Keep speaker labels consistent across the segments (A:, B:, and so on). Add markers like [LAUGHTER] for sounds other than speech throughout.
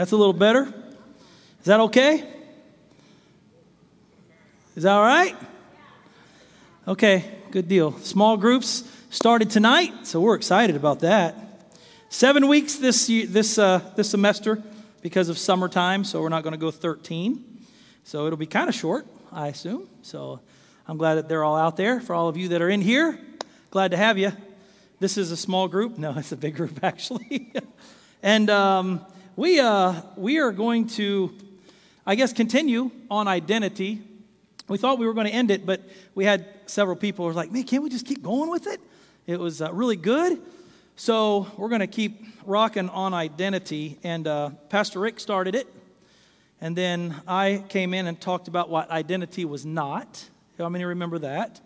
A: That's a little better. Is that okay? Is that all right? Okay, good deal. Small groups started tonight, so we're excited about that. Seven weeks this this uh, this semester because of summertime, so we're not going to go 13. So it'll be kind of short, I assume. So I'm glad that they're all out there. For all of you that are in here, glad to have you. This is a small group. No, [LAUGHS] it's a big group actually. [LAUGHS] and um, we uh, we are going to, I guess, continue on identity. We thought we were going to end it, but we had several people who were like, "Man, can't we just keep going with it?" It was uh, really good. So we're going to keep rocking on identity. And uh, Pastor Rick started it. And then I came in and talked about what identity was not. How many remember that?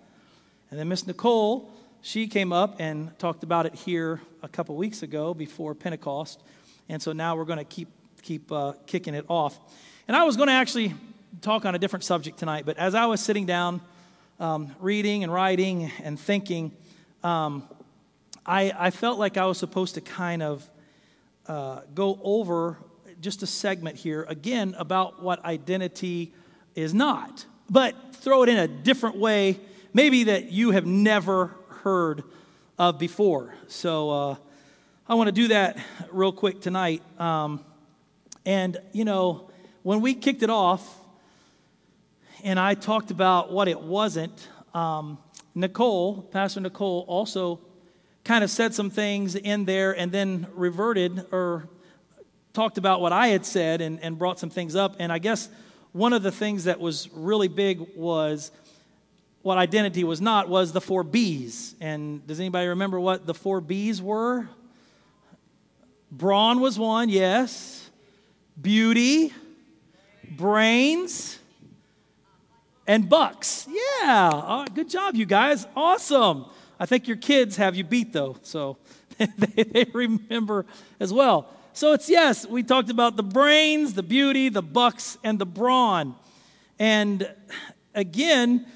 A: And then Miss Nicole, she came up and talked about it here a couple weeks ago before Pentecost. And so now we're going to keep, keep uh, kicking it off. And I was going to actually talk on a different subject tonight, but as I was sitting down um, reading and writing and thinking, um, I, I felt like I was supposed to kind of uh, go over just a segment here again about what identity is not, but throw it in a different way, maybe that you have never heard of before. So uh, I want to do that real quick tonight. Um, and, you know, when we kicked it off and I talked about what it wasn't, um, Nicole, Pastor Nicole, also kind of said some things in there and then reverted or talked about what I had said and, and brought some things up. And I guess one of the things that was really big was what identity was not was the four B's. And does anybody remember what the four B's were? Brawn was one, yes. Beauty, brains, and bucks. Yeah, good job, you guys. Awesome. I think your kids have you beat, though, so [LAUGHS] they remember as well. So it's yes, we talked about the brains, the beauty, the bucks, and the brawn. And again,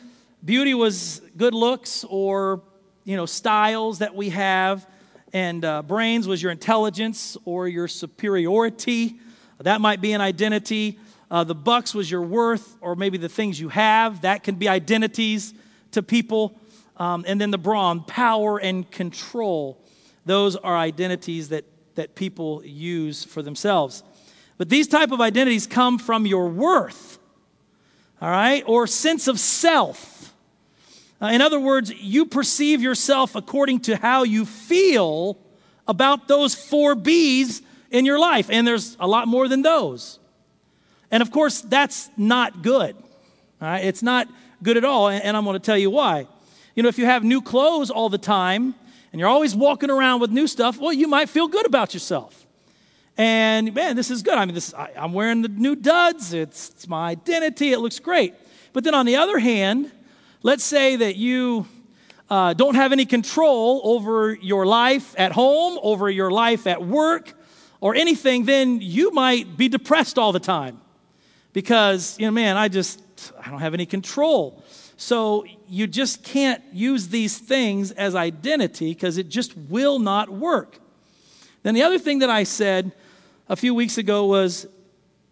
A: beauty was good looks or you know styles that we have, and uh, brains was your intelligence or your superiority. That might be an identity. Uh, the bucks was your worth or maybe the things you have. That can be identities to people. Um, and then the brawn, power and control. Those are identities that, that people use for themselves. But these type of identities come from your worth, all right, or sense of self. Uh, in other words, you perceive yourself according to how you feel about those four B's in your life. And there's a lot more than those. And of course, that's not good. It's not good at all. And I'm going to tell you why. You know, if you have new clothes all the time and you're always walking around with new stuff, well, you might feel good about yourself. And man, this is good. I mean, this, I, am wearing the new duds, it's, it's my identity, it looks great. But then on the other hand, let's say that you uh, don't have any control over your life at home, over your life at work, or anything, then you might be depressed all the time because, you know, man, I just, I don't have any control. So you just can't use these things as identity because it just will not work. Then the other thing that I said a few weeks ago was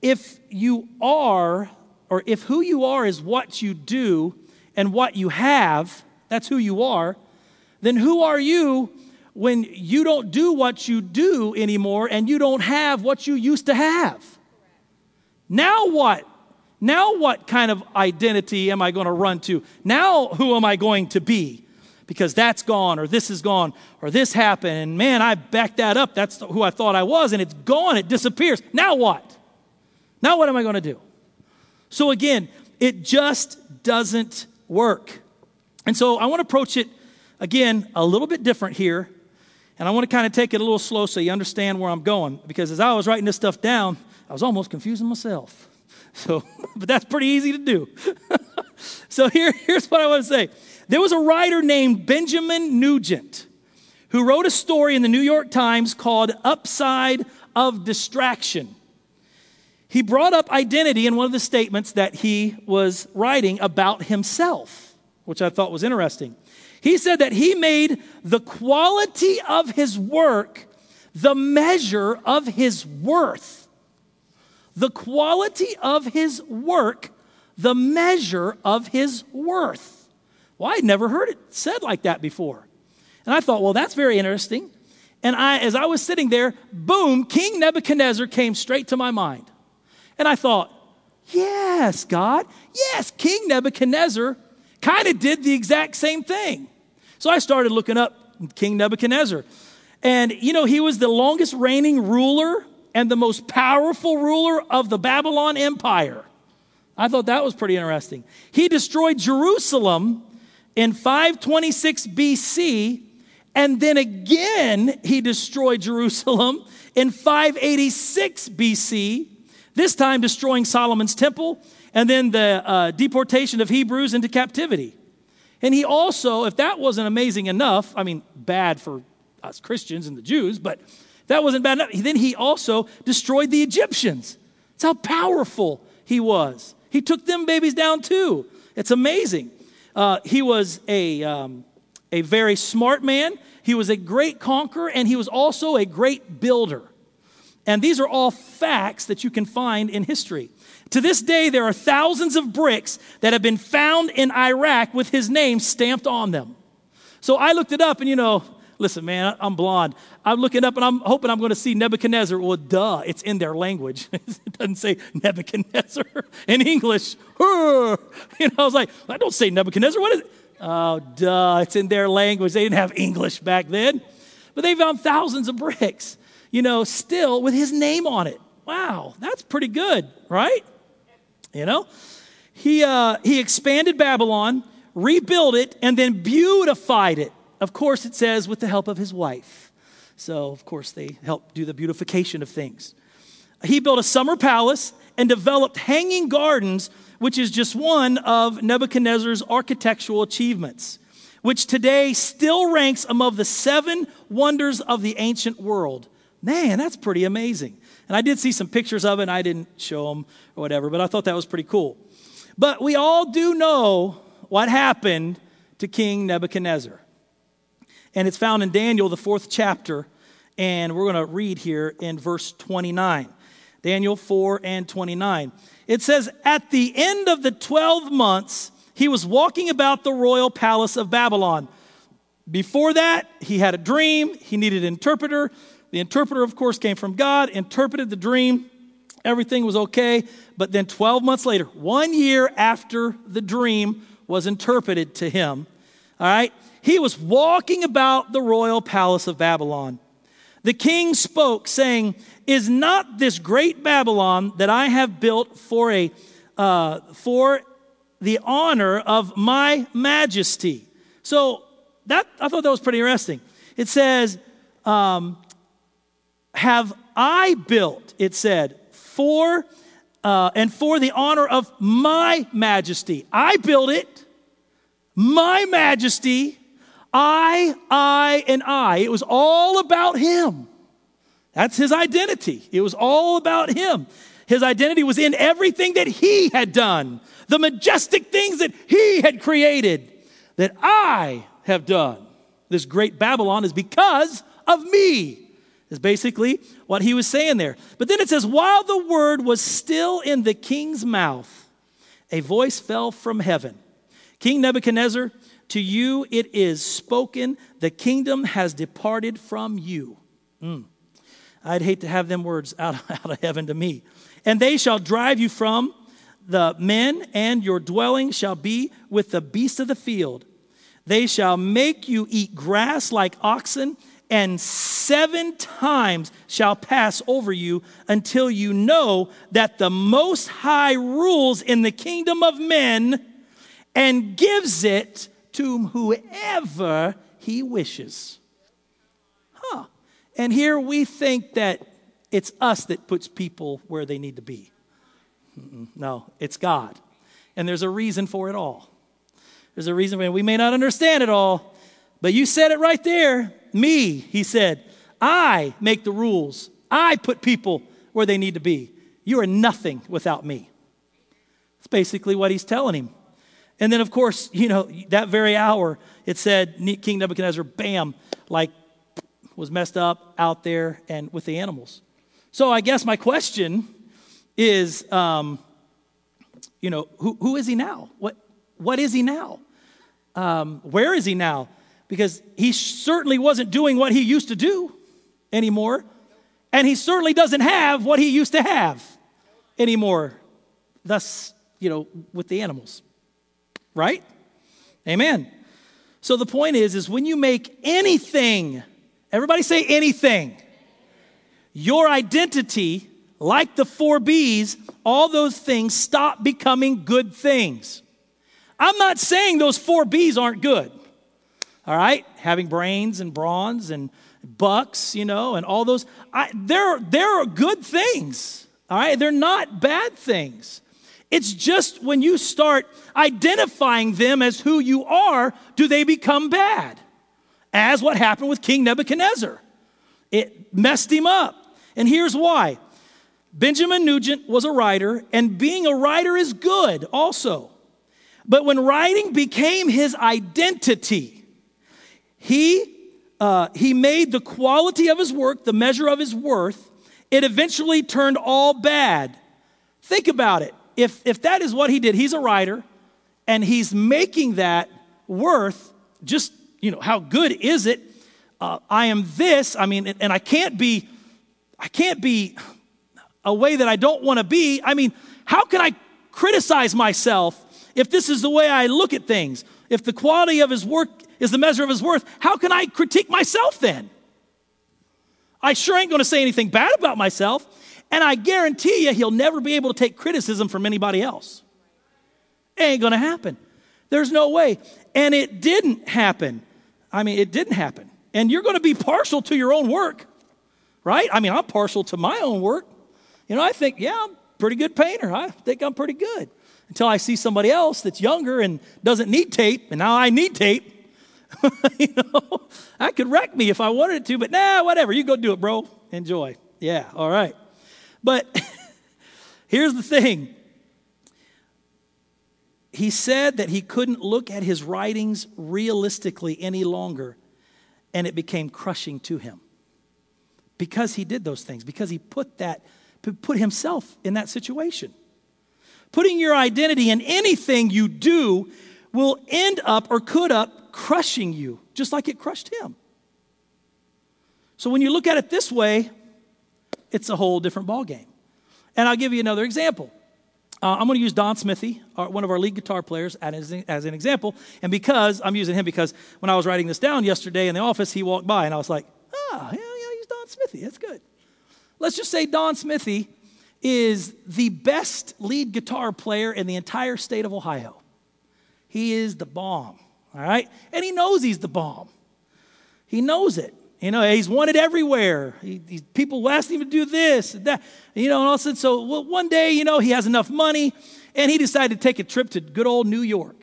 A: if you are, or if who you are is what you do and what you have, that's who you are, then who are you when you don't do what you do anymore and you don't have what you used to have? Now what? Now, what kind of identity am I going to run to? Now, who am I going to be? Because that's gone, or this is gone, or this happened, and man, I backed that up. That's who I thought I was, and it's gone, it disappears. Now what? Now, what am I going to do? So, again, it just doesn't work. And so, I want to approach it again a little bit different here, and I want to kind of take it a little slow so you understand where I'm going. Because as I was writing this stuff down, I was almost confusing myself. [LAUGHS] So, but that's pretty easy to do. [LAUGHS] so here, here's what I want to say. There was a writer named Benjamin Nugent who wrote a story in the New York Times called Upside of Distraction. He brought up identity in one of the statements that he was writing about himself, which I thought was interesting. He said that he made the quality of his work the measure of his worth. the quality of his work, the measure of his worth. Well, I'd never heard it said like that before. And I thought, well, that's very interesting. And I, as I was sitting there, boom, King Nebuchadnezzar came straight to my mind. And I thought, yes, God, yes, King Nebuchadnezzar kind of did the exact same thing. So I started looking up King Nebuchadnezzar. And, you know, he was the longest reigning ruler and the most powerful ruler of the Babylon Empire. I thought that was pretty interesting. He destroyed Jerusalem in 526 BC, and then again he destroyed Jerusalem in 586 BC, this time destroying Solomon's temple, and then the uh, deportation of Hebrews into captivity. And he also, if that wasn't amazing enough, I mean, bad for us Christians and the Jews, but that wasn't bad enough, then he also destroyed the Egyptians. That's how powerful he was. He took them babies down too. It's amazing. Uh, he was a, um, a very smart man. He was a great conqueror, and he was also a great builder. And these are all facts that you can find in history. To this day, there are thousands of bricks that have been found in Iraq with his name stamped on them. So I looked it up, and you know, listen, man, I'm blonde. I'm looking up and I'm hoping I'm going to see Nebuchadnezzar. Well, duh, it's in their language. [LAUGHS] it doesn't say Nebuchadnezzar [LAUGHS] in English. [LAUGHS] You know, I was like, I don't say Nebuchadnezzar. What is it? Oh, duh, it's in their language. They didn't have English back then. But they found thousands of bricks, you know, still with his name on it. Wow, that's pretty good, right? You know? He, uh, he expanded Babylon, rebuilt it, and then beautified it. Of course, it says with the help of his wife. So, of course, they helped do the beautification of things. He built a summer palace and developed hanging gardens, which is just one of Nebuchadnezzar's architectural achievements, which today still ranks among the seven wonders of the ancient world. Man, that's pretty amazing. And I did see some pictures of it, and I didn't show them or whatever, but I thought that was pretty cool. But we all do know what happened to King Nebuchadnezzar. And it's found in Daniel, the fourth chapter, and we're going to read here in verse 29. Daniel 4 and 29. It says, At the end of the 12 months, he was walking about the royal palace of Babylon. Before that, he had a dream, he needed an interpreter. The interpreter, of course, came from God, interpreted the dream. Everything was okay. But then 12 months later, one year after the dream was interpreted to him, all right, he was walking about the royal palace of Babylon. The king spoke, saying, Is not this great Babylon that I have built for, a, uh, for the honor of my majesty? So that, I thought that was pretty interesting. It says, um, have I built, it said, for uh, and for the honor of my majesty. I built it, my majesty, I, I, and I. It was all about him. That's his identity. It was all about him. His identity was in everything that he had done, the majestic things that he had created, that I have done. This great Babylon is because of me is basically what he was saying there. But then it says, while the word was still in the king's mouth, a voice fell from heaven King Nebuchadnezzar, to you it is spoken, the kingdom has departed from you. Mm. I'd hate to have them words [LAUGHS] out, out of heaven to me. And they shall drive you from the men, and your dwelling shall be with the beasts of the field. They shall make you eat grass like oxen and seven times shall pass over you until you know that the Most High rules in the kingdom of men and gives it to whoever he wishes. Huh. And here we think that it's us that puts people where they need to be. No, it's God. And there's a reason for it all. There's a reason we may not understand it all, but you said it right there. Me, he said, I make the rules. I put people where they need to be. You are nothing without me. That's basically what he's telling him. And then, of course, you know, that very hour, it said King Nebuchadnezzar, bam, like was messed up out there and with the animals. So I guess my question is, um, you know, who, who is he now? What, what is he now? Um, where is he now? Because he certainly wasn't doing what he used to do anymore. And he certainly doesn't have what he used to have anymore. Thus, you know, with the animals. Right? Amen. So the point is, is when you make anything, everybody say anything, your identity, like the four B's, all those things stop becoming good things. I'm not saying those four B's aren't good. All right? Having brains and bronze and bucks, you know, and all those. I, they're, they're good things. All right? They're not bad things. It's just when you start identifying them as who you are, do they become bad? As what happened with King Nebuchadnezzar. It messed him up. And here's why Benjamin Nugent was a writer, and being a writer is good also. But when writing became his identity, he, uh, he made the quality of his work the measure of his worth. It eventually turned all bad. Think about it if, if that is what he did, he's a writer and he's making that worth just, you know, how good is it? Uh, I am this, I mean, and I can't be, I can't be a way that I don't want to be. I mean, how can I criticize myself if this is the way I look at things? If the quality of his work is the measure of his worth, how can I critique myself then? I sure ain't going to say anything bad about myself. And I guarantee you, he'll never be able to take criticism from anybody else. It ain't gonna happen. There's no way. And it didn't happen. I mean, it didn't happen. And you're gonna be partial to your own work, right? I mean, I'm partial to my own work. You know, I think, yeah, I'm a pretty good painter. I think I'm pretty good. Until I see somebody else that's younger and doesn't need tape, and now I need tape. [LAUGHS] you know, I could wreck me if I wanted to, but nah, whatever. You go do it, bro. Enjoy. Yeah, all right. But [LAUGHS] here's the thing he said that he couldn't look at his writings realistically any longer, and it became crushing to him because he did those things, because he put that, put himself in that situation. Putting your identity in anything you do will end up or could up crushing you, just like it crushed him. So when you look at it this way, it's a whole different ballgame. And I'll give you another example. Uh, I'm going to use Don Smithy, our, one of our lead guitar players, as, as an example. And because I'm using him because when I was writing this down yesterday in the office, he walked by and I was like, ah, yeah, yeah, use Don Smithy. That's good. Let's just say Don Smithy is the best lead guitar player in the entire state of Ohio. He is the bomb, all right? And he knows he's the bomb. He knows it. You know, he's wanted everywhere. He, he, people ask him to do this and that. You know, and all of a sudden, so well, one day, you know, he has enough money and he decided to take a trip to good old New York.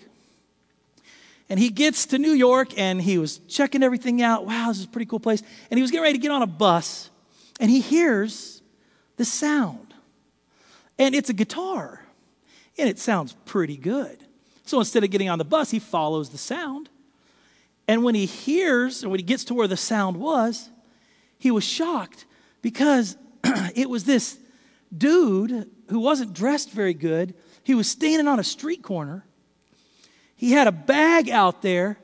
A: And he gets to New York and he was checking everything out. Wow, this is a pretty cool place. And he was getting ready to get on a bus and he hears the sound. And it's a guitar. And it sounds pretty good. So instead of getting on the bus, he follows the sound. And when he hears, or when he gets to where the sound was, he was shocked because [CLEARS THROAT] it was this dude who wasn't dressed very good. He was standing on a street corner. He had a bag out there,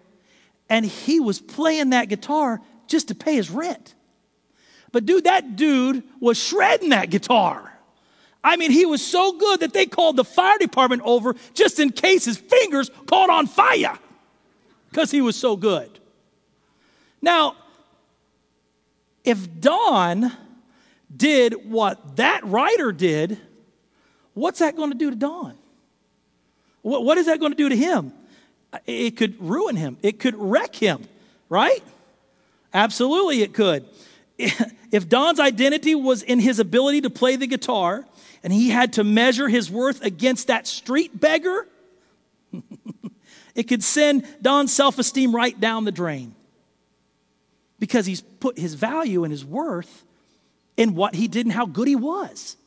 A: and he was playing that guitar just to pay his rent. But, dude, that dude was shredding that guitar. I mean, he was so good that they called the fire department over just in case his fingers caught on fire because he was so good. Now, if Don did what that writer did, what's that going to do to Don? What, what is that going to do to him? It could ruin him, it could wreck him, right? Absolutely, it could. [LAUGHS] If Don's identity was in his ability to play the guitar and he had to measure his worth against that street beggar, [LAUGHS] it could send Don's self esteem right down the drain because he's put his value and his worth in what he did and how good he was.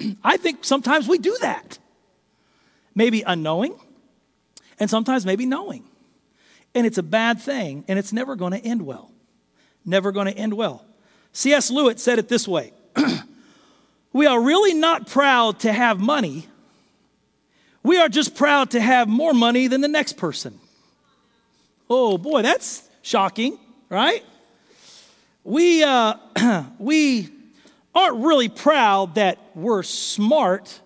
A: [CLEARS THROAT] I think sometimes we do that. Maybe unknowing, and sometimes maybe knowing. And it's a bad thing, and it's never going to end well. Never going to end well. C.S. Lewis said it this way [CLEARS THROAT] we are really not proud to have money. We are just proud to have more money than the next person. Oh boy, that's shocking, right? We, uh, [CLEARS THROAT] we aren't really proud that we're smart.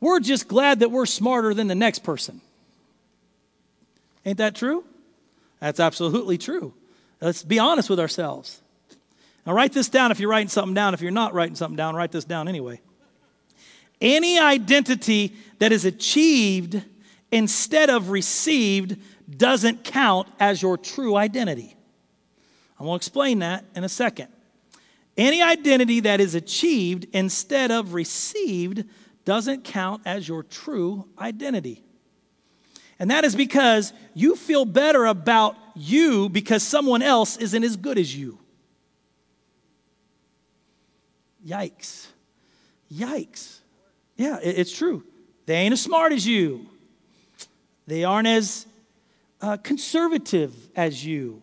A: We're just glad that we're smarter than the next person. Ain't that true? That's absolutely true. Let's be honest with ourselves. Now, write this down if you're writing something down. If you're not writing something down, write this down anyway. Any identity that is achieved instead of received doesn't count as your true identity. I will explain that in a second. Any identity that is achieved instead of received doesn't count as your true identity. And that is because you feel better about you because someone else isn't as good as you. Yikes. Yikes. Yeah, it's true. They ain't as smart as you. They aren't as uh, conservative as you.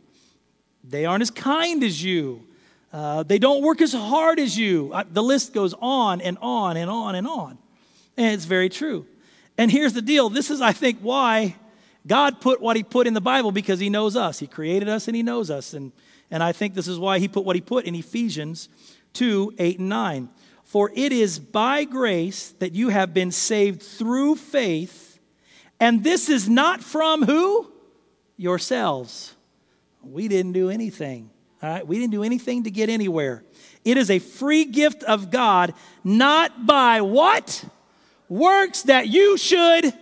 A: They aren't as kind as you. Uh, they don't work as hard as you. Uh, the list goes on and on and on and on. And it's very true. And here's the deal this is, I think, why God put what He put in the Bible because He knows us. He created us and He knows us. And, and I think this is why He put what He put in Ephesians 2 8 and 9. For it is by grace that you have been saved through faith, and this is not from who? Yourselves. We didn't do anything. All right? We didn't do anything to get anywhere. It is a free gift of God, not by what? Works that you should.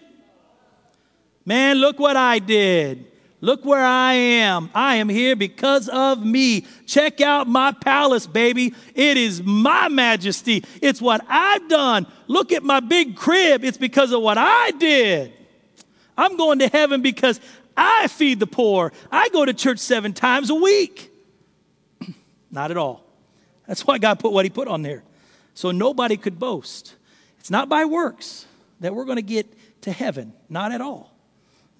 A: Man, look what I did. Look where I am. I am here because of me. Check out my palace, baby. It is my majesty. It's what I've done. Look at my big crib. It's because of what I did. I'm going to heaven because I feed the poor. I go to church seven times a week. [CLEARS THROAT] Not at all. That's why God put what He put on there. So nobody could boast. It's not by works that we're going to get to heaven. Not at all.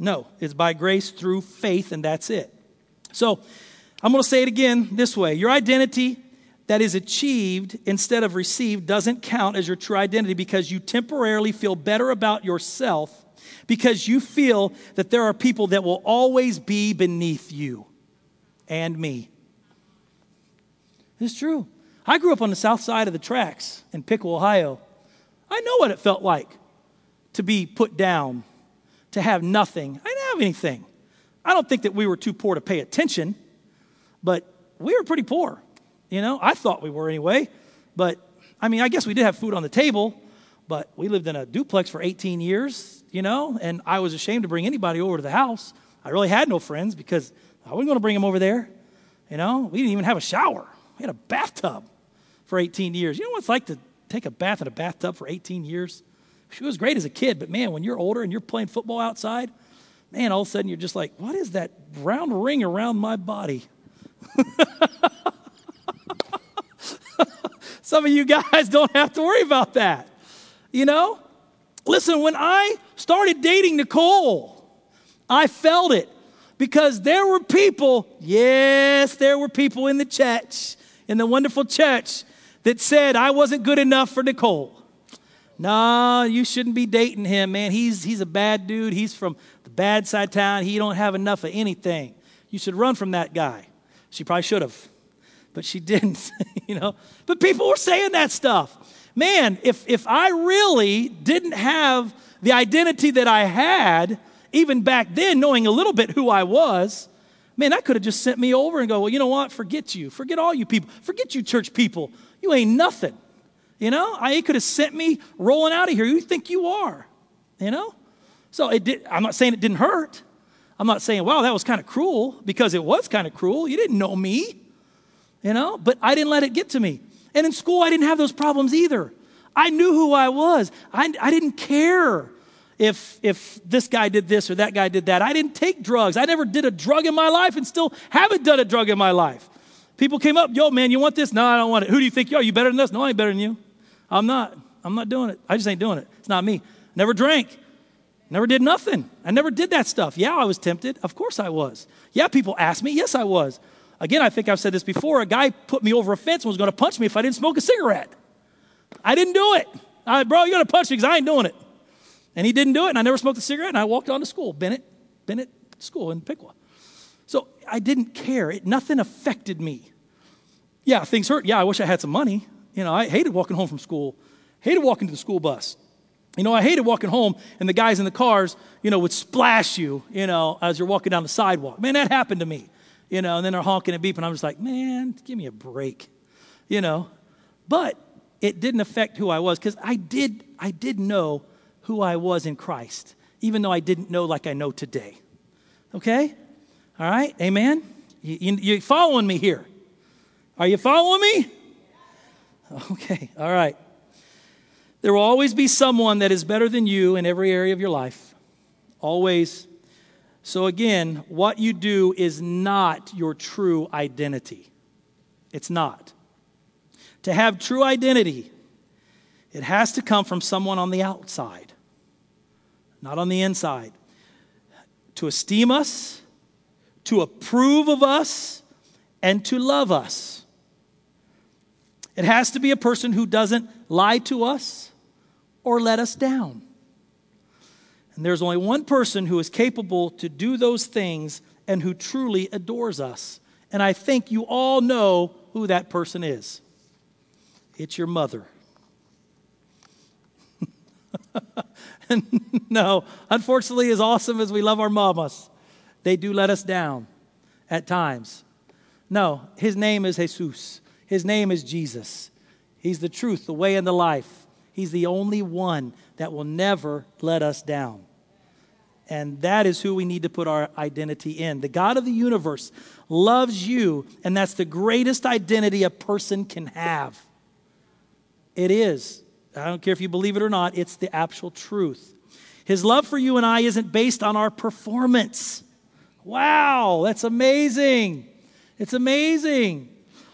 A: No, it's by grace through faith, and that's it. So I'm going to say it again this way Your identity that is achieved instead of received doesn't count as your true identity because you temporarily feel better about yourself because you feel that there are people that will always be beneath you and me. It's true. I grew up on the south side of the tracks in Piqua, Ohio. I know what it felt like to be put down to have nothing. I didn't have anything. I don't think that we were too poor to pay attention, but we were pretty poor. You know, I thought we were anyway. But I mean, I guess we did have food on the table, but we lived in a duplex for 18 years, you know, and I was ashamed to bring anybody over to the house. I really had no friends because I wasn't going to bring them over there. You know, we didn't even have a shower. We had a bathtub for 18 years. You know what it's like to take a bath in a bathtub for 18 years? She was great as a kid, but man, when you're older and you're playing football outside, man, all of a sudden you're just like, what is that round ring around my body? [LAUGHS] Some of you guys don't have to worry about that. You know? Listen, when I started dating Nicole, I felt it because there were people, yes, there were people in the church, in the wonderful church, that said I wasn't good enough for Nicole. No, you shouldn't be dating him, man. He's, he's a bad dude. He's from the bad side of town. He don't have enough of anything. You should run from that guy. She probably should have, but she [LAUGHS] didn't, you know. But people were saying that stuff. Man, if, if I really didn't have the identity that I had, even back then, knowing a little bit who I was, man, that could have just sent me over and go, well, you know what? Forget you. Forget all you people. Forget you church people. You ain't nothing. You know, I, could have sent me rolling out of here. Who you think you are? You know? So it did, I'm not saying it didn't hurt. I'm not saying, wow, that was kind of cruel because it was kind of cruel. You didn't know me, you know, but I didn't let it get to me. And in school, I didn't have those problems either. I knew who I was. I, I didn't care if, if this guy did this or that guy did that. I didn't take drugs. I never did a drug in my life and still haven't done a drug in my life. People came up, yo, man, you want this? No, I don't want it. Who do you think you are? You better than this? No, I ain't better than you. I'm not. I'm not doing it. I just ain't doing it. It's not me. Never drank. Never did nothing. I never did that stuff. Yeah, I was tempted. Of course I was. Yeah, people asked me. Yes, I was. Again, I think I've said this before. A guy put me over a fence and was going to punch me if I didn't smoke a cigarette. I didn't do it. I, bro, you're going to punch me because I ain't doing it. And he didn't do it, and I never smoked a cigarette, and I walked on to school, Bennett, Bennett School in Piqua. So I didn't care. It, nothing affected me. Yeah, things hurt. Yeah, I wish I had some money. You know, I hated walking home from school, hated walking to the school bus. You know, I hated walking home and the guys in the cars, you know, would splash you, you know, as you're walking down the sidewalk. Man, that happened to me, you know, and then they're honking and beeping. I'm just like, man, give me a break, you know. But it didn't affect who I was because I did, I did know who I was in Christ, even though I didn't know like I know today. Okay? All right? Amen? You, you, you following me here? Are you following me? [LAUGHS] Okay, all right. There will always be someone that is better than you in every area of your life. Always. So, again, what you do is not your true identity. It's not. To have true identity, it has to come from someone on the outside, not on the inside. To esteem us, to approve of us, and to love us. It has to be a person who doesn't lie to us or let us down. And there's only one person who is capable to do those things and who truly adores us. And I think you all know who that person is it's your mother. [LAUGHS] no, unfortunately, as awesome as we love our mamas, they do let us down at times. No, his name is Jesus. His name is Jesus. He's the truth, the way, and the life. He's the only one that will never let us down. And that is who we need to put our identity in. The God of the universe loves you, and that's the greatest identity a person can have. It is. I don't care if you believe it or not, it's the actual truth. His love for you and I isn't based on our performance. Wow, that's amazing. It's amazing.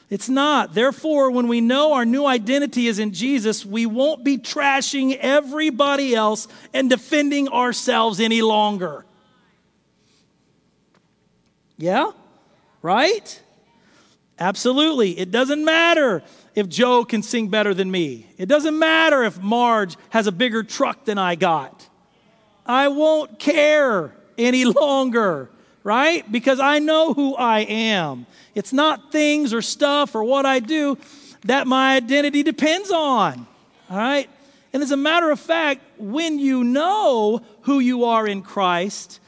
A: It's not. Therefore, when we know our new identity is in Jesus, we won't be trashing everybody else and defending ourselves any longer. Yeah? Right? Absolutely. It doesn't matter if Joe can sing better than me. It doesn't matter if Marge has a bigger truck than I got. I won't care any [LAUGHS] longer, right? Because I know who I am. It's not things or stuff or what I do that my identity depends on. All right? And as a matter of fact, when you know who you are in Christ,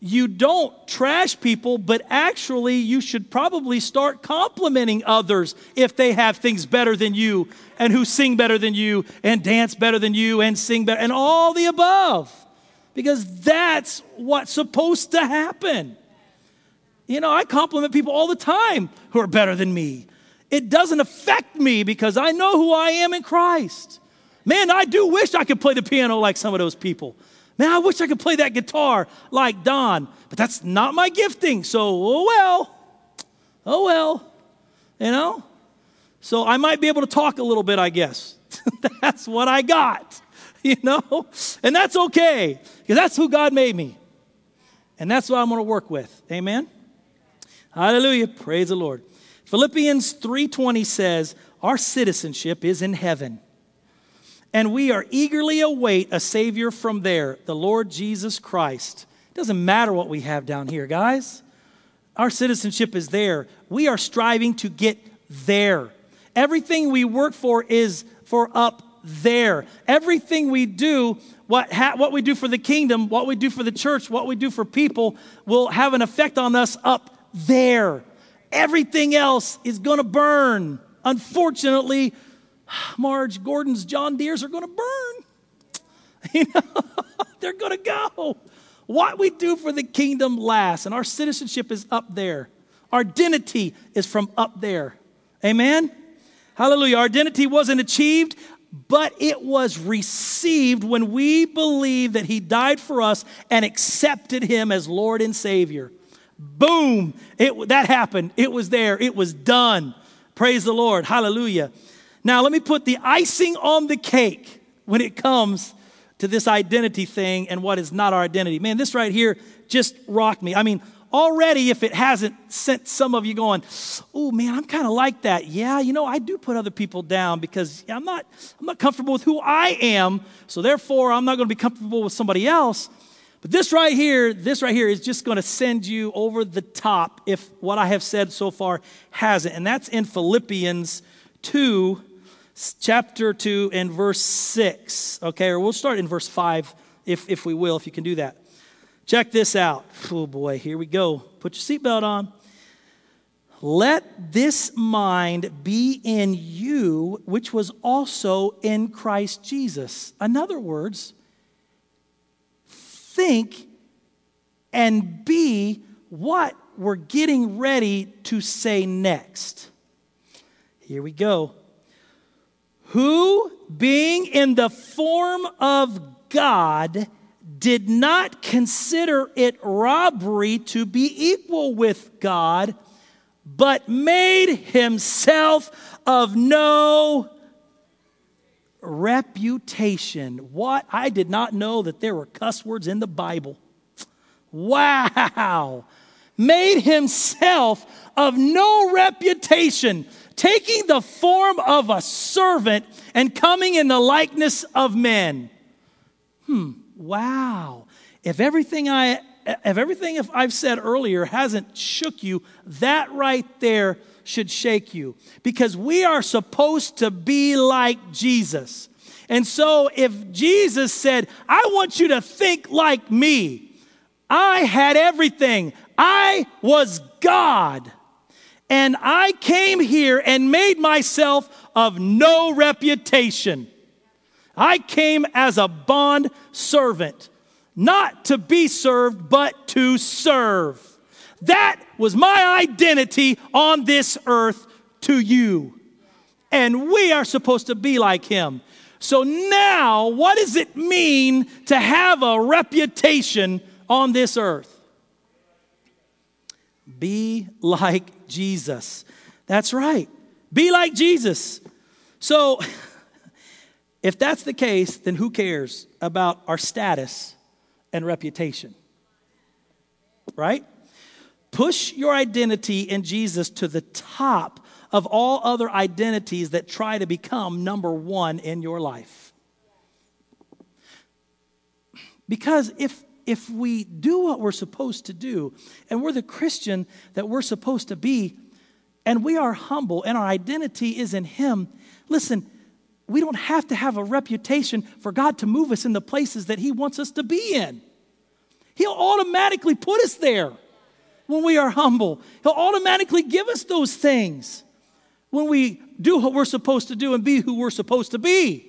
A: you don't trash people, but actually, you should probably start complimenting others if they have things better than you and who sing better than you and dance better than you and sing better and all the above. Because that's what's supposed to happen. You know, I compliment people all the time who are better than me. It doesn't affect me because I know who I am in Christ. Man, I do wish I could play the piano like some of those people. Man, I wish I could play that guitar like Don, but that's not my gifting. So, oh well. Oh well. You know? So I might be able to talk a little bit, I guess. [LAUGHS] that's what I got. [LAUGHS] You know? And that's okay, because that's who God made me. And that's what I'm going to work with. Amen? Hallelujah. Praise the Lord. Philippians 3:20 says, "Our citizenship is in heaven, and we are eagerly await a savior from there, the Lord Jesus Christ." It doesn't matter what we have down here, guys. Our citizenship is there. We are striving to get there. Everything we work for is for up there. Everything we do, what, ha- what we do for the kingdom, what we do for the church, what we do for people, will have an effect on us up there. Everything else is going to burn. Unfortunately, [SIGHS] Marge Gordon's John Deere's are going to burn. [LAUGHS] You know, [LAUGHS] they're going to go. What we do for the kingdom lasts, and our citizenship is up there. Our identity is from up there. Amen? Hallelujah. Our identity wasn't achieved, but it was received when we believed that He died for us and accepted Him as Lord and Savior. Boom. It, that happened. It was there. It was done. Praise the Lord. Hallelujah. Now, let me put the icing on the cake when it comes to this identity thing and what is not our identity. Man, this right here just rocked me. I mean, already, if it hasn't sent some of you going, oh man, I'm kind of like that. Yeah, you know, I do put other people down because I'm not, I'm not comfortable with who I am. So therefore, I'm not going to be comfortable with somebody else. But this right here, this right here is just going to send you over the top if what I have said so far hasn't. And that's in Philippians 2, chapter 2, and verse 6. Okay, or we'll start in verse 5 if, if we will, if you can do that. Check this out. Oh boy, here we go. Put your seatbelt on. Let this mind be in you, which was also in Christ Jesus. In other words, think and be what we're getting ready to say next. Here we go. Who, being in the form of God, did not consider it robbery to be equal with God, but made himself of no reputation. What? I did not know that there were cuss words in the Bible. Wow. Made himself of no reputation, taking the form of a servant and coming in the likeness of men. Hmm, wow. If everything I if everything I've said earlier hasn't shook you, that right there should shake you because we are supposed to be like Jesus. And so if Jesus said, I want you to think like me, I had everything, I was God. And I came here and made myself of no reputation. I came as a bond servant, not to be served, but to serve. That was my identity on this earth to you. And we are supposed to be like him. So now, what does it mean to have a reputation on this earth? Be like Jesus. That's right. Be like Jesus. So, [LAUGHS] if that's the case, then who cares about our status and reputation? Right? Push your identity in Jesus to the top of all other identities that try to become number one in your life. Because if, if we do what we're supposed to do, and we're the Christian that we're supposed to be, and we are humble and our identity is in Him, listen, we don't have to have a reputation for God to move us in the places that He wants us to be in. He'll automatically put us there when we are humble. He'll automatically give us those things when we do what we're supposed to do and be who we're supposed to be.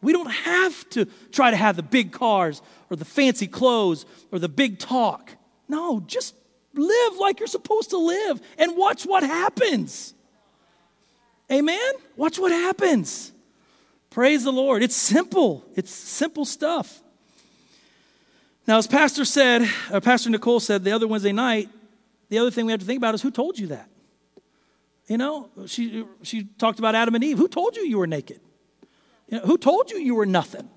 A: We don't have to try to have the big cars or the fancy clothes or the big talk. No, just live like you're supposed to live and watch what happens. Amen? Watch what happens. Praise the Lord. It's simple, it's simple stuff. Now, as Pastor said, or Pastor Nicole said the other Wednesday night, the other thing we have to think about is who told you that? You know, she, she talked about Adam and Eve. Who told you you were naked? You know, who told you you were nothing?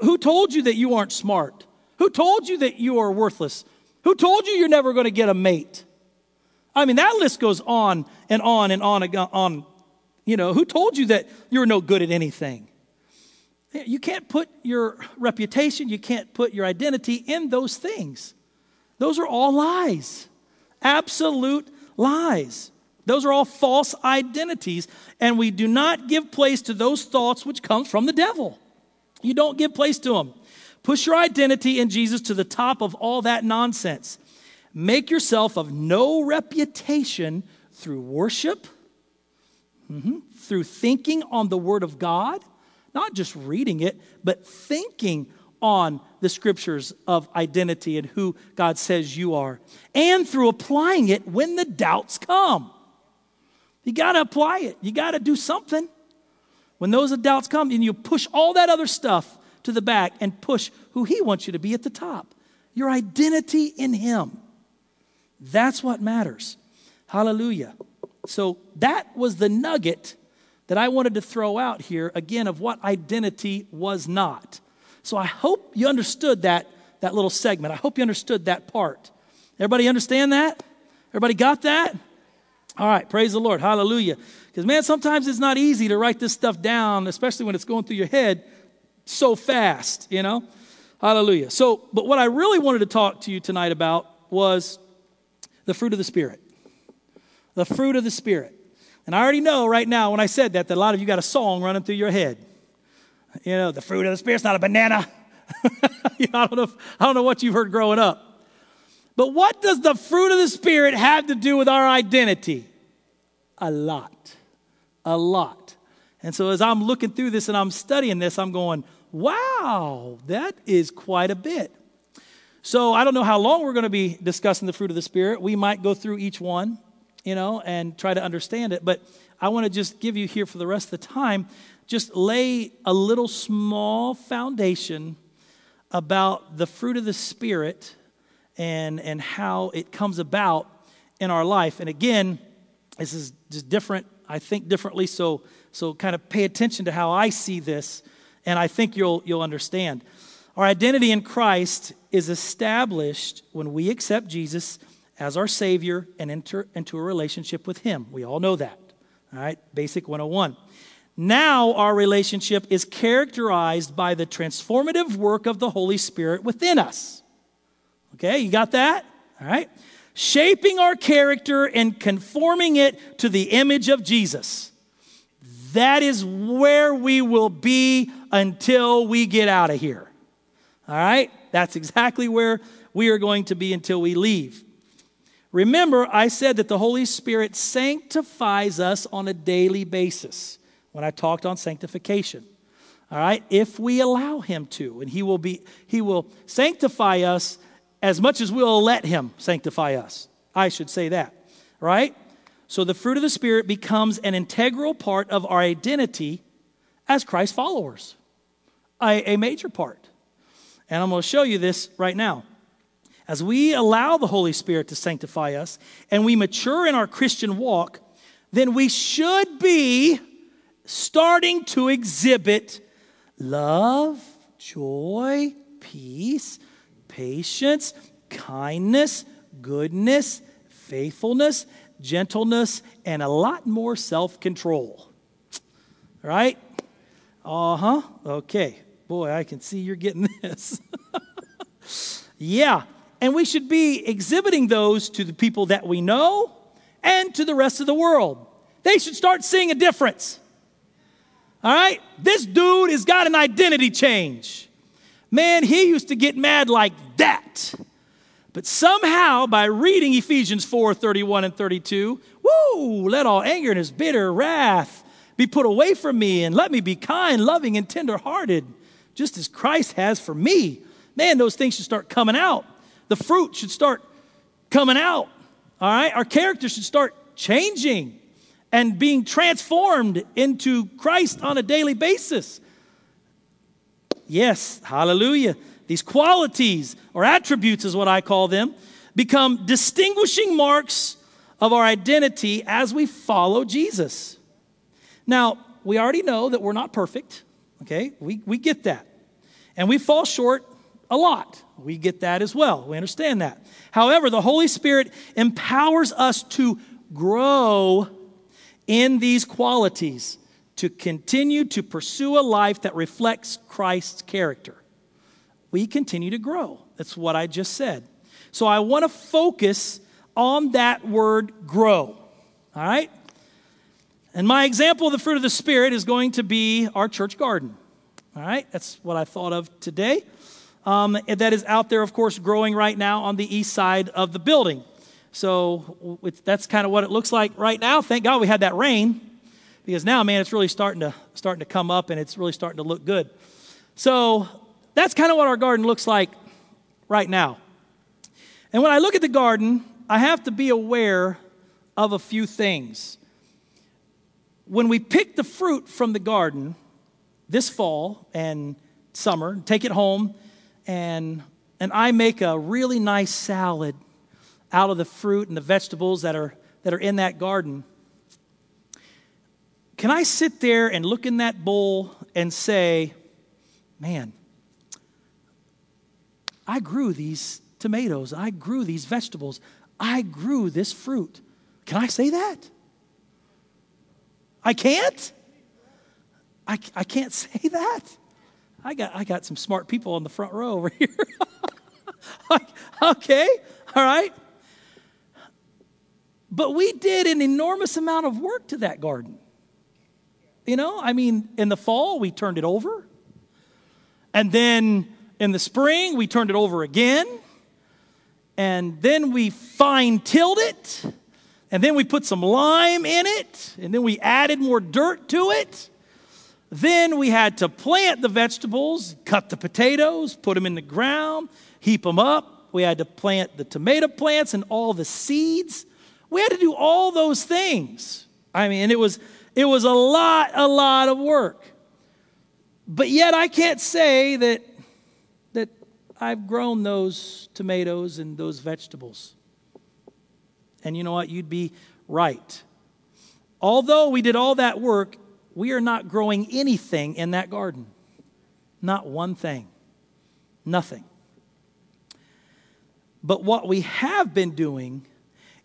A: Who told you that you aren't smart? Who told you that you are worthless? Who told you you're never going to get a mate? I mean, that list goes on and on and on and on. You know, who told you that you're no good at anything? You can't put your reputation, you can't put your identity in those things. Those are all lies, absolute lies. Those are all false identities, and we do not give place to those thoughts which come from the devil. You don't give place to them. Push your identity in Jesus to the top of all that nonsense. Make yourself of no reputation through worship, mm-hmm, through thinking on the Word of God, not just reading it, but thinking on the scriptures of identity and who God says you are, and through applying it when the doubts come. You got to apply it, you got to do something. When those doubts come, and you push all that other stuff to the back and push who He wants you to be at the top your identity in Him. That's what matters. Hallelujah. So that was the nugget that I wanted to throw out here again of what identity was not. So I hope you understood that, that little segment. I hope you understood that part. Everybody understand that? Everybody got that? All right, praise the Lord. Hallelujah. Because, man, sometimes it's not easy to write this stuff down, especially when it's going through your head so fast, you know? Hallelujah. So, but what I really wanted to talk to you tonight about was the fruit of the Spirit. The fruit of the Spirit. And I already know right now when I said that that a lot of you got a song running through your head. You know, the fruit of the Spirit's not a banana. [LAUGHS] I, don't know if, I don't know what you've heard growing up. But what does the fruit of the Spirit have to do with our identity? A lot. A lot. And so as I'm looking through this and I'm studying this, I'm going, wow, that is quite a bit. So I don't know how long we're going to be discussing the fruit of the Spirit. We might go through each one, you know, and try to understand it. But I want to just give you here for the rest of the time, just lay a little small foundation about the fruit of the Spirit and, and how it comes about in our life. And again, this is just different. I think differently, so, so kind of pay attention to how I see this, and I think you'll, you'll understand. Our identity in Christ is established when we accept Jesus as our Savior and enter into a relationship with Him. We all know that. All right, basic 101. Now, our relationship is characterized by the transformative work of the Holy Spirit within us. Okay, you got that? All right. Shaping our character and conforming it to the image of Jesus. That is where we will be until we get out of here. All right? That's exactly where we are going to be until we leave. Remember, I said that the Holy Spirit sanctifies us on a daily basis when I talked on sanctification. All right? If we allow him to, and he will be he will sanctify us as much as we'll let him sanctify us. I should say that. Right? So the fruit of the spirit becomes an integral part of our identity as Christ followers. A, a major part. And I'm going to show you this right now. As we allow the Holy Spirit to sanctify us and we mature in our Christian walk, then we should be starting to exhibit love, joy, peace, patience, kindness, goodness, faithfulness, gentleness, and a lot more self control. Right? Uh huh. Okay. Boy, I can see you're getting [LAUGHS] this. yeah. And we should be exhibiting those to the people that we know and to the rest of the world. They should start seeing a difference. All right? This dude has got an identity change. Man, he used to get mad like that. But somehow, by reading Ephesians 4 31 and 32, woo, let all anger and his bitter wrath be put away from me, and let me be kind, loving, and tenderhearted, just as Christ has for me. Man, those things should start coming out. The fruit should start coming out. All right? Our character should start changing and being transformed into Christ on a daily basis. Yes, hallelujah. These qualities or attributes is what I call them become distinguishing marks of our identity as we follow Jesus. Now, we already know that we're not perfect, okay? We, we get that. And we fall short a lot. We get that as well. We understand that. However, the Holy Spirit empowers us to grow in these qualities to continue to pursue a life that reflects Christ's character. We continue to grow. That's what I just said. So I want to focus on that word grow. All right? And my example of the fruit of the Spirit is going to be our church garden. All right? That's what I thought of today. Um, that is out there, of course, growing right now on the east side of the building. So that's kind of what it looks like right now. Thank God we had that rain because now, man, it's really starting to starting to come up and it's really starting to look good. So that's kind of what our garden looks like right now. And when I look at the garden, I have to be aware of a few things. When we pick the fruit from the garden this fall and summer, take it home, and and I make a really nice salad out of the fruit and the vegetables that are, that are in that garden, can I sit there and look in that bowl and say, man, I grew these tomatoes. I grew these vegetables. I grew this fruit. Can I say that? I can't? I, I can't [LAUGHS] say that. I got, I got some smart people on the front row over [LAUGHS] here. okay, all right. But we did an enormous amount of work to that garden. You know, I mean, in the fall, we turned it over. And then in the spring, we turned it over again. And then we fine tilled it. And then we put some lime in it. And then we added more dirt to it. Then we had to plant the vegetables, cut the potatoes, put them in the ground, heap them up. We had to plant the tomato plants and all the seeds. We had to do all those things. I mean, it was it was a lot, a lot of work. But yet I can't say that that I've grown those tomatoes and those vegetables. And you know what? You'd be right. Although we did all that work, we are not growing anything in that garden. Not one thing. Nothing. But what we have been doing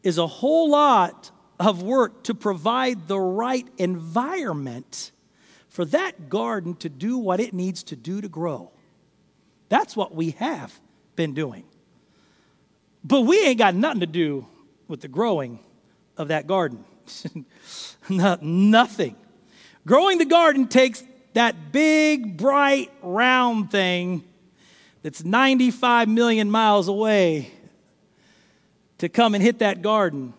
A: is a whole lot of work to provide the right environment for that garden to do what it needs to do to grow. That's what we have been doing. But we ain't got nothing to do with the growing of that garden. [LAUGHS] nothing. Growing the garden takes that big, bright, round thing that's 95 million miles away to come and hit that garden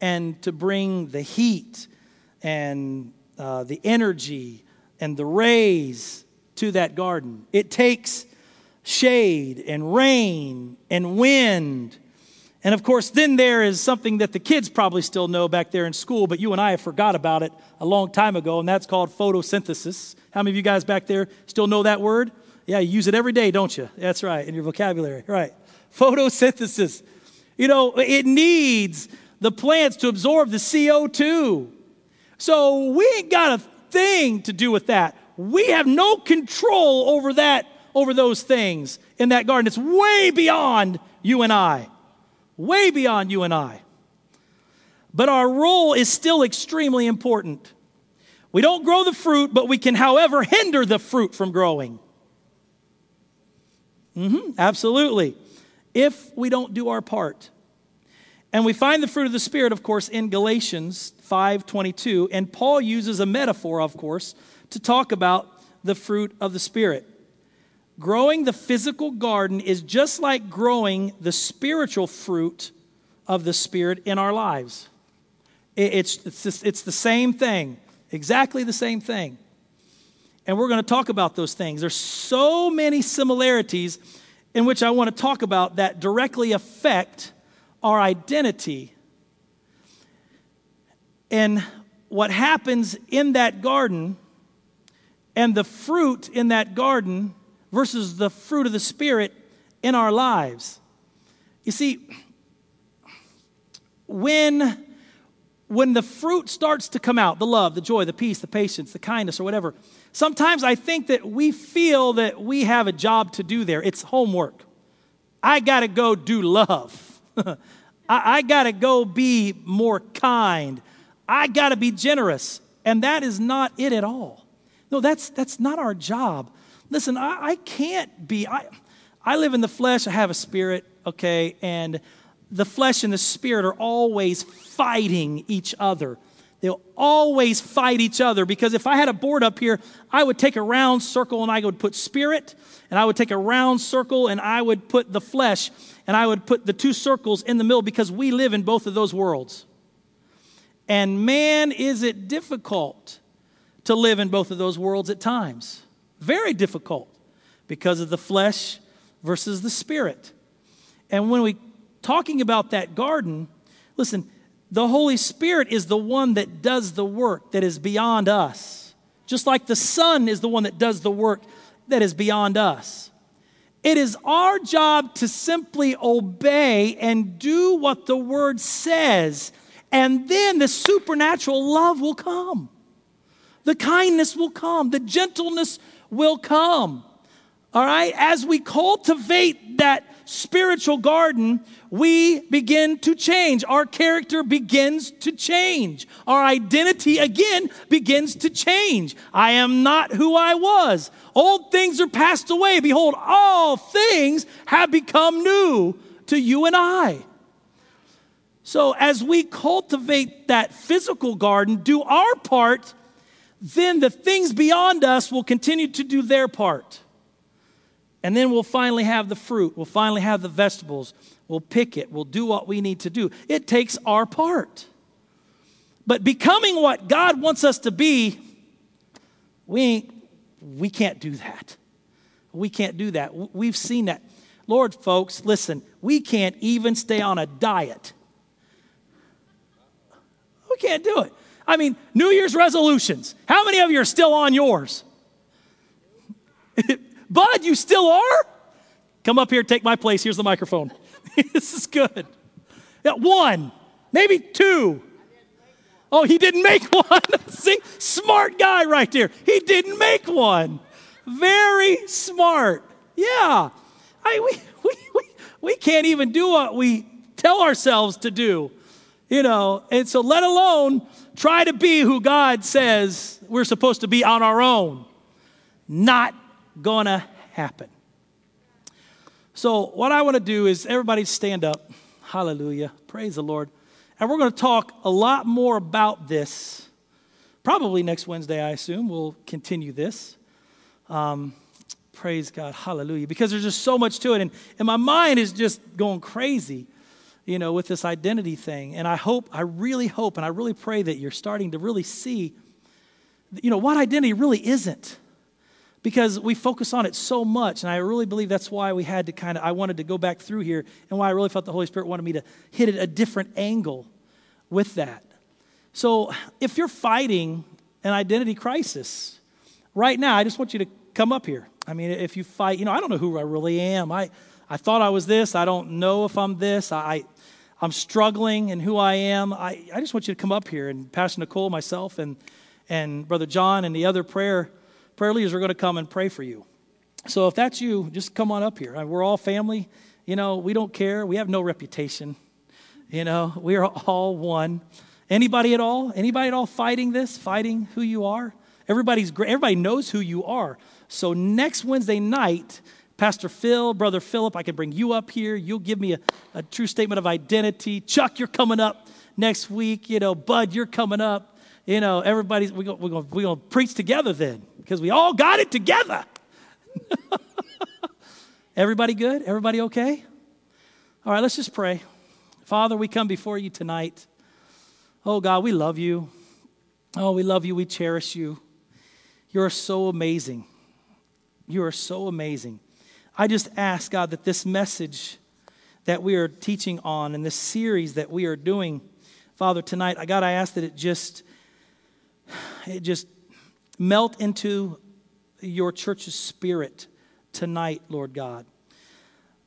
A: and to bring the heat and uh, the energy and the rays to that garden. It takes shade and rain and wind. And of course, then there is something that the kids probably still know back there in school, but you and I have forgot about it a long time ago, and that's called photosynthesis. How many of you guys back there still know that word? Yeah, you use it every day, don't you? That's right, in your vocabulary. Right. Photosynthesis. You know, it needs the plants to absorb the CO2. So we ain't got a thing to do with that. We have no control over that, over those things in that garden. It's way beyond you and I. Way beyond you and I. But our role is still extremely important. We don't grow the fruit, but we can, however, hinder the fruit from growing. Mm-hmm, absolutely. If we don't do our part. And we find the fruit of the Spirit, of course, in Galatians 5:22, and Paul uses a metaphor, of course, to talk about the fruit of the Spirit. Growing the physical garden is just like growing the spiritual fruit of the Spirit in our lives. It's, it's, just, it's the same thing, exactly the same thing. And we're going to talk about those things. There's so many similarities in which I want to talk about that directly affect our identity. And what happens in that garden and the fruit in that garden versus the fruit of the Spirit in our lives. You see, when, when the fruit starts to come out the love, the joy, the peace, the patience, the kindness, or whatever sometimes I think that we feel that we have a job to do there. It's homework. I got to go do love. [LAUGHS] I, I got to go be more kind. I got to be generous. And that is not it at all. No, that's, that's not our job. Listen, I, I can't be, I, I live in the flesh, I have a spirit, okay, and the flesh and the spirit are always fighting each other. They'll always fight each other because if I had a board up here, I would take a round circle and I would put spirit, and I would take a round circle and I would put the flesh, and I would put the two circles in the middle because we live in both of those worlds. And man, is it difficult to live in both of those worlds at times. Very difficult because of the flesh versus the spirit. And when we talking about that garden, listen, the Holy Spirit is the one that does the work that is beyond us. Just like the sun is the one that does the work that is beyond us. It is our job to simply obey and do what the Word says, and then the supernatural love will come. The kindness will come, the gentleness will come. All right? As we cultivate that spiritual garden, we begin to change. Our character begins to change. Our identity again begins to change. I am not who I was. Old things are passed away. Behold, all things have become new to you and I. So, as we cultivate that physical garden, do our part, then the things beyond us will continue to do their part. And then we'll finally have the fruit, we'll finally have the vegetables, we'll pick it, we'll do what we need to do. It takes our part. But becoming what God wants us to be, we, we can't do that. We can't do that. We've seen that. Lord, folks, listen, we can't even stay on a diet we can't do it. I mean, New Year's resolutions. How many of you are still on yours? [LAUGHS] Bud, you still are? Come up here, take my place. Here's the microphone. [LAUGHS] this is good. Yeah, one, maybe two. Oh, he didn't make [LAUGHS] one. See, smart guy right there. He didn't make one. Very smart. Yeah. I, we, we, we, we can't even do what we tell ourselves to do. You know, and so let alone try to be who God says we're supposed to be on our own. Not gonna happen. So, what I want to do is everybody stand up. Hallelujah. Praise the Lord. And we're to talk a lot more about this. Probably next Wednesday, I assume. We'll continue this. Um, praise God. Hallelujah. Because there's just so much to it. And, and my mind is just going crazy you know, with this identity thing. And I hope, I really hope, and I really pray that you're starting to really see, you know, what identity really isn't. Because we focus on it so much, and I really believe that's why we had to kind of, I wanted to go back through here, and why I really felt the Holy Spirit wanted me to hit it a different angle with that. So if you're fighting an identity crisis right now, I just want you to come up here. I mean, if you fight, you know, I don't know who I really am. I, I thought I was this. I don't know if I'm this. I, I'm struggling in who I am, I, I just want you to come up here and Pastor Nicole, myself, and, and Brother John and the other prayer, prayer leaders are going to come and pray for you. So if that's you, just come on up here. Uh, we're all family. You know, we don't care. We have no reputation. You know, we are all one. Anybody at all? Anybody at all fighting this? Fighting who you are? Everybody's great. Everybody knows who you are. So next Wednesday night, Pastor Phil, Brother Philip, I can bring you up here. You'll give me a, a true statement of identity. Chuck, you're coming up next week. You know, Bud, you're coming up. You know, everybody's, we're going we're gonna, we're gonna preach together then because we all got it together. [LAUGHS] Everybody good? Everybody okay? All right, let's just pray. Father, we come before you tonight. Oh, God, we love you. Oh, we love you. We cherish you. You're so amazing. You are so amazing. I just ask, God, that this message that we are teaching on and this series that we are doing, Father, tonight, God, I ask that it just, it just melt into your church's spirit tonight, Lord God.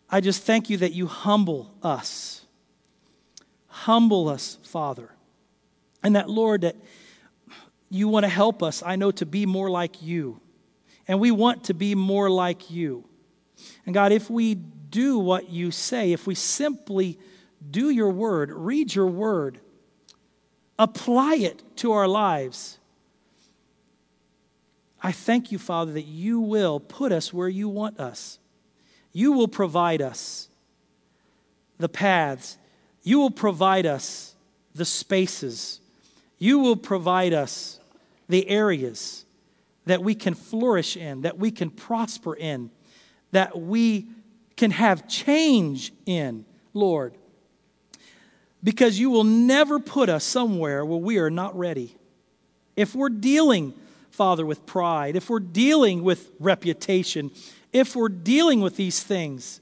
A: I just thank you that you humble us. Humble us, Father. And that, Lord, that you want to help us, I know, to be more like you. And we want to be more like you. And God, if we do what you say, if we simply do your word, read your word, apply it to our lives, I thank you, Father, that you will put us where you want us. You will provide us the paths. You will provide us the spaces. You will provide us the areas that we can flourish in, that we can prosper in that we can have change in, Lord. Because you will never put us somewhere where we are not ready. If we're dealing, Father, with pride, if we're dealing with reputation, if we're dealing with these things,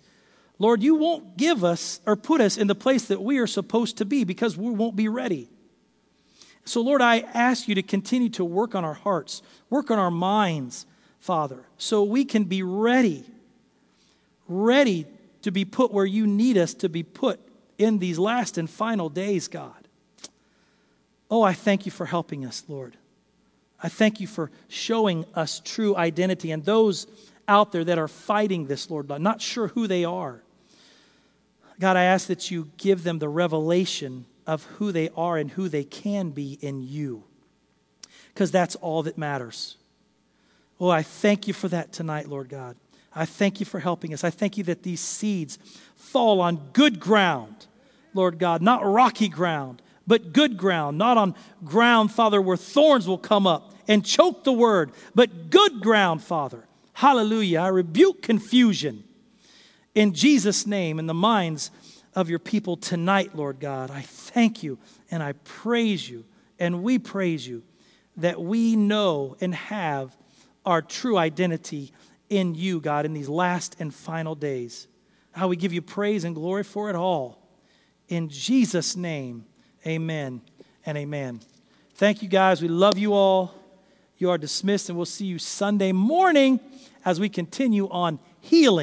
A: Lord, you won't give us or put us in the place that we are supposed to be because we won't be ready. So, Lord, I ask you to continue to work on our hearts, work on our minds, Father, so we can be ready ready to be put where you need us to be put in these last and final days, God. Oh, I thank you for helping us, Lord. I thank you for showing us true identity and those out there that are fighting this, Lord, not sure who they are. God, I ask that you give them the revelation of who they are and who they can be in you, because that's all that matters. Oh, I thank you for that tonight, Lord God. I thank you for helping us. I thank you that these seeds fall on good ground, Lord God, not rocky ground, but good ground, not on ground, Father, where thorns will come up and choke the word, but good ground, Father. Hallelujah. I rebuke confusion in Jesus' name in the minds of your people tonight, Lord God. I thank you and I praise you, and we praise you that we know and have our true identity in you, God, in these last and final days. How we give you praise and glory for it all. In Jesus' name, amen and amen. Thank you, guys. We love you all. You are dismissed, and we'll see you Sunday morning as we continue on healing.